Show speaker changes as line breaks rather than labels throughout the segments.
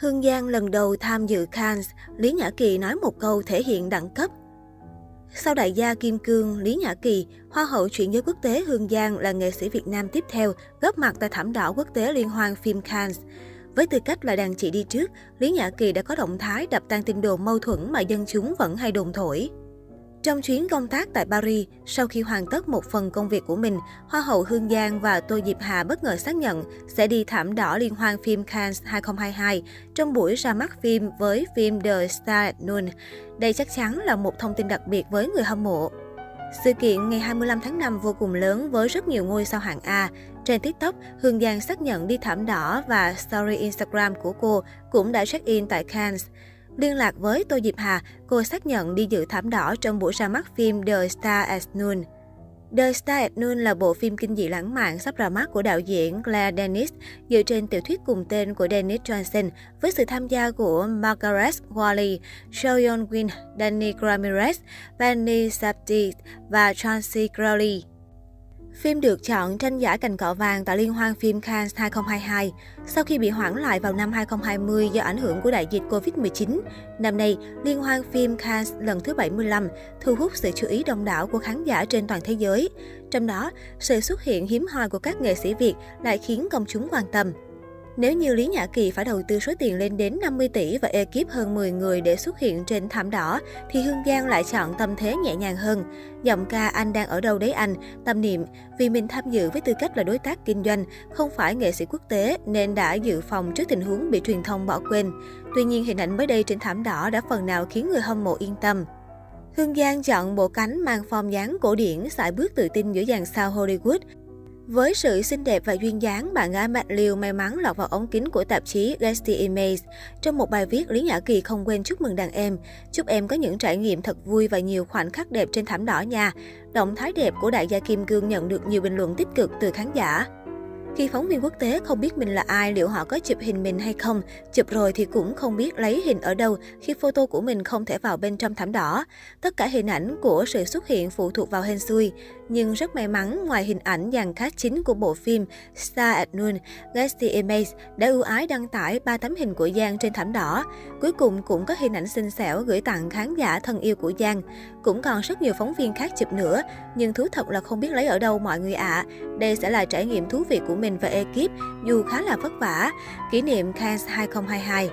Hương Giang lần đầu tham dự Cannes, Lý Nhã Kỳ nói một câu thể hiện đẳng cấp. Sau đại gia Kim Cương, Lý Nhã Kỳ, Hoa hậu chuyển giới quốc tế Hương Giang là nghệ sĩ Việt Nam tiếp theo góp mặt tại thảm đỏ quốc tế liên hoan phim Cannes. Với tư cách là đàn chị đi trước, Lý Nhã Kỳ đã có động thái đập tan tin đồn mâu thuẫn mà dân chúng vẫn hay đồn thổi. Trong chuyến công tác tại Paris, sau khi hoàn tất một phần công việc của mình, Hoa hậu Hương Giang và Tô Diệp Hà bất ngờ xác nhận sẽ đi thảm đỏ liên hoan phim Cannes 2022 trong buổi ra mắt phim với phim The Star at Noon. Đây chắc chắn là một thông tin đặc biệt với người hâm mộ. Sự kiện ngày 25 tháng 5 vô cùng lớn với rất nhiều ngôi sao hạng A. Trên TikTok, Hương Giang xác nhận đi thảm đỏ và story Instagram của cô cũng đã check-in tại Cannes. Liên lạc với Tô Diệp Hà, cô xác nhận đi dự thảm đỏ trong buổi ra mắt phim The Star at Noon. The Star at Noon là bộ phim kinh dị lãng mạn sắp ra mắt của đạo diễn Claire Denis, dựa trên tiểu thuyết cùng tên của Dennis Johnson, với sự tham gia của Margaret Wally, Seoyeon Win, Danny Ramirez, Vanny Sapti và Chauncey Crowley. Phim được chọn tranh giải cành cọ vàng tại Liên hoan phim Cannes 2022 sau khi bị hoãn lại vào năm 2020 do ảnh hưởng của đại dịch Covid-19. Năm nay, Liên hoan phim Cannes lần thứ 75 thu hút sự chú ý đông đảo của khán giả trên toàn thế giới. Trong đó, sự xuất hiện hiếm hoi của các nghệ sĩ Việt lại khiến công chúng quan tâm. Nếu như Lý Nhã Kỳ phải đầu tư số tiền lên đến 50 tỷ và ekip hơn 10 người để xuất hiện trên thảm đỏ, thì Hương Giang lại chọn tâm thế nhẹ nhàng hơn. Giọng ca Anh đang ở đâu đấy anh, tâm niệm, vì mình tham dự với tư cách là đối tác kinh doanh, không phải nghệ sĩ quốc tế nên đã dự phòng trước tình huống bị truyền thông bỏ quên. Tuy nhiên hình ảnh mới đây trên thảm đỏ đã phần nào khiến người hâm mộ yên tâm. Hương Giang chọn bộ cánh mang form dáng cổ điển, sải bước tự tin giữa dàn sao Hollywood. Với sự xinh đẹp và duyên dáng, bạn gái Mạnh Liêu may mắn lọt vào ống kính của tạp chí Getty Images. Trong một bài viết, Lý Nhã Kỳ không quên chúc mừng đàn em. Chúc em có những trải nghiệm thật vui và nhiều khoảnh khắc đẹp trên thảm đỏ nha. Động thái đẹp của đại gia Kim Cương nhận được nhiều bình luận tích cực từ khán giả. Khi phóng viên quốc tế không biết mình là ai, liệu họ có chụp hình mình hay không, chụp rồi thì cũng không biết lấy hình ở đâu khi photo của mình không thể vào bên trong thảm đỏ. Tất cả hình ảnh của sự xuất hiện phụ thuộc vào hên xui. Nhưng rất may mắn, ngoài hình ảnh dàn cast chính của bộ phim Star at Noon, Getty Images đã ưu ái đăng tải 3 tấm hình của Giang trên thảm đỏ. Cuối cùng cũng có hình ảnh xinh xẻo gửi tặng khán giả thân yêu của Giang. Cũng còn rất nhiều phóng viên khác chụp nữa, nhưng thú thật là không biết lấy ở đâu mọi người ạ. À. Đây sẽ là trải nghiệm thú vị của mình và ekip, dù khá là vất vả. Kỷ niệm Cannes 2022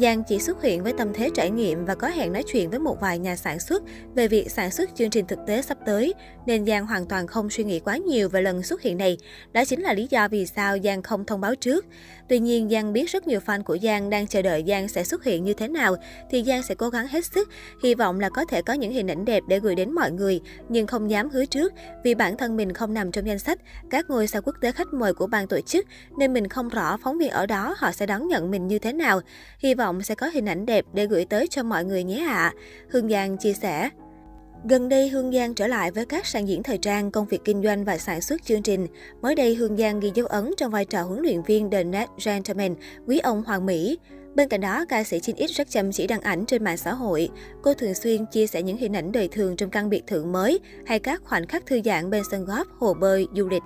Giang chỉ xuất hiện với tâm thế trải nghiệm và có hẹn nói chuyện với một vài nhà sản xuất về việc sản xuất chương trình thực tế sắp tới, nên Giang hoàn toàn không suy nghĩ quá nhiều về lần xuất hiện này. Đó chính là lý do vì sao Giang không thông báo trước. Tuy nhiên, Giang biết rất nhiều fan của Giang đang chờ đợi Giang sẽ xuất hiện như thế nào, thì Giang sẽ cố gắng hết sức, hy vọng là có thể có những hình ảnh đẹp để gửi đến mọi người, nhưng không dám hứa trước vì bản thân mình không nằm trong danh sách các ngôi sao quốc tế khách mời của ban tổ chức, nên mình không rõ phóng viên ở đó họ sẽ đón nhận mình như thế nào. Hy vọng sẽ có hình ảnh đẹp để gửi tới cho mọi người nhé ạ. À. Hương Giang chia sẻ. Gần đây, Hương Giang trở lại với các sàn diễn thời trang, công việc kinh doanh và sản xuất chương trình. Mới đây, Hương Giang ghi dấu ấn trong vai trò huấn luyện viên The Net Gentleman, quý ông Hoàng Mỹ. Bên cạnh đó, ca sĩ Chin X rất chăm chỉ đăng ảnh trên mạng xã hội. Cô thường xuyên chia sẻ những hình ảnh đời thường trong căn biệt thự mới hay các khoảnh khắc thư giãn bên sân golf, hồ bơi, du lịch.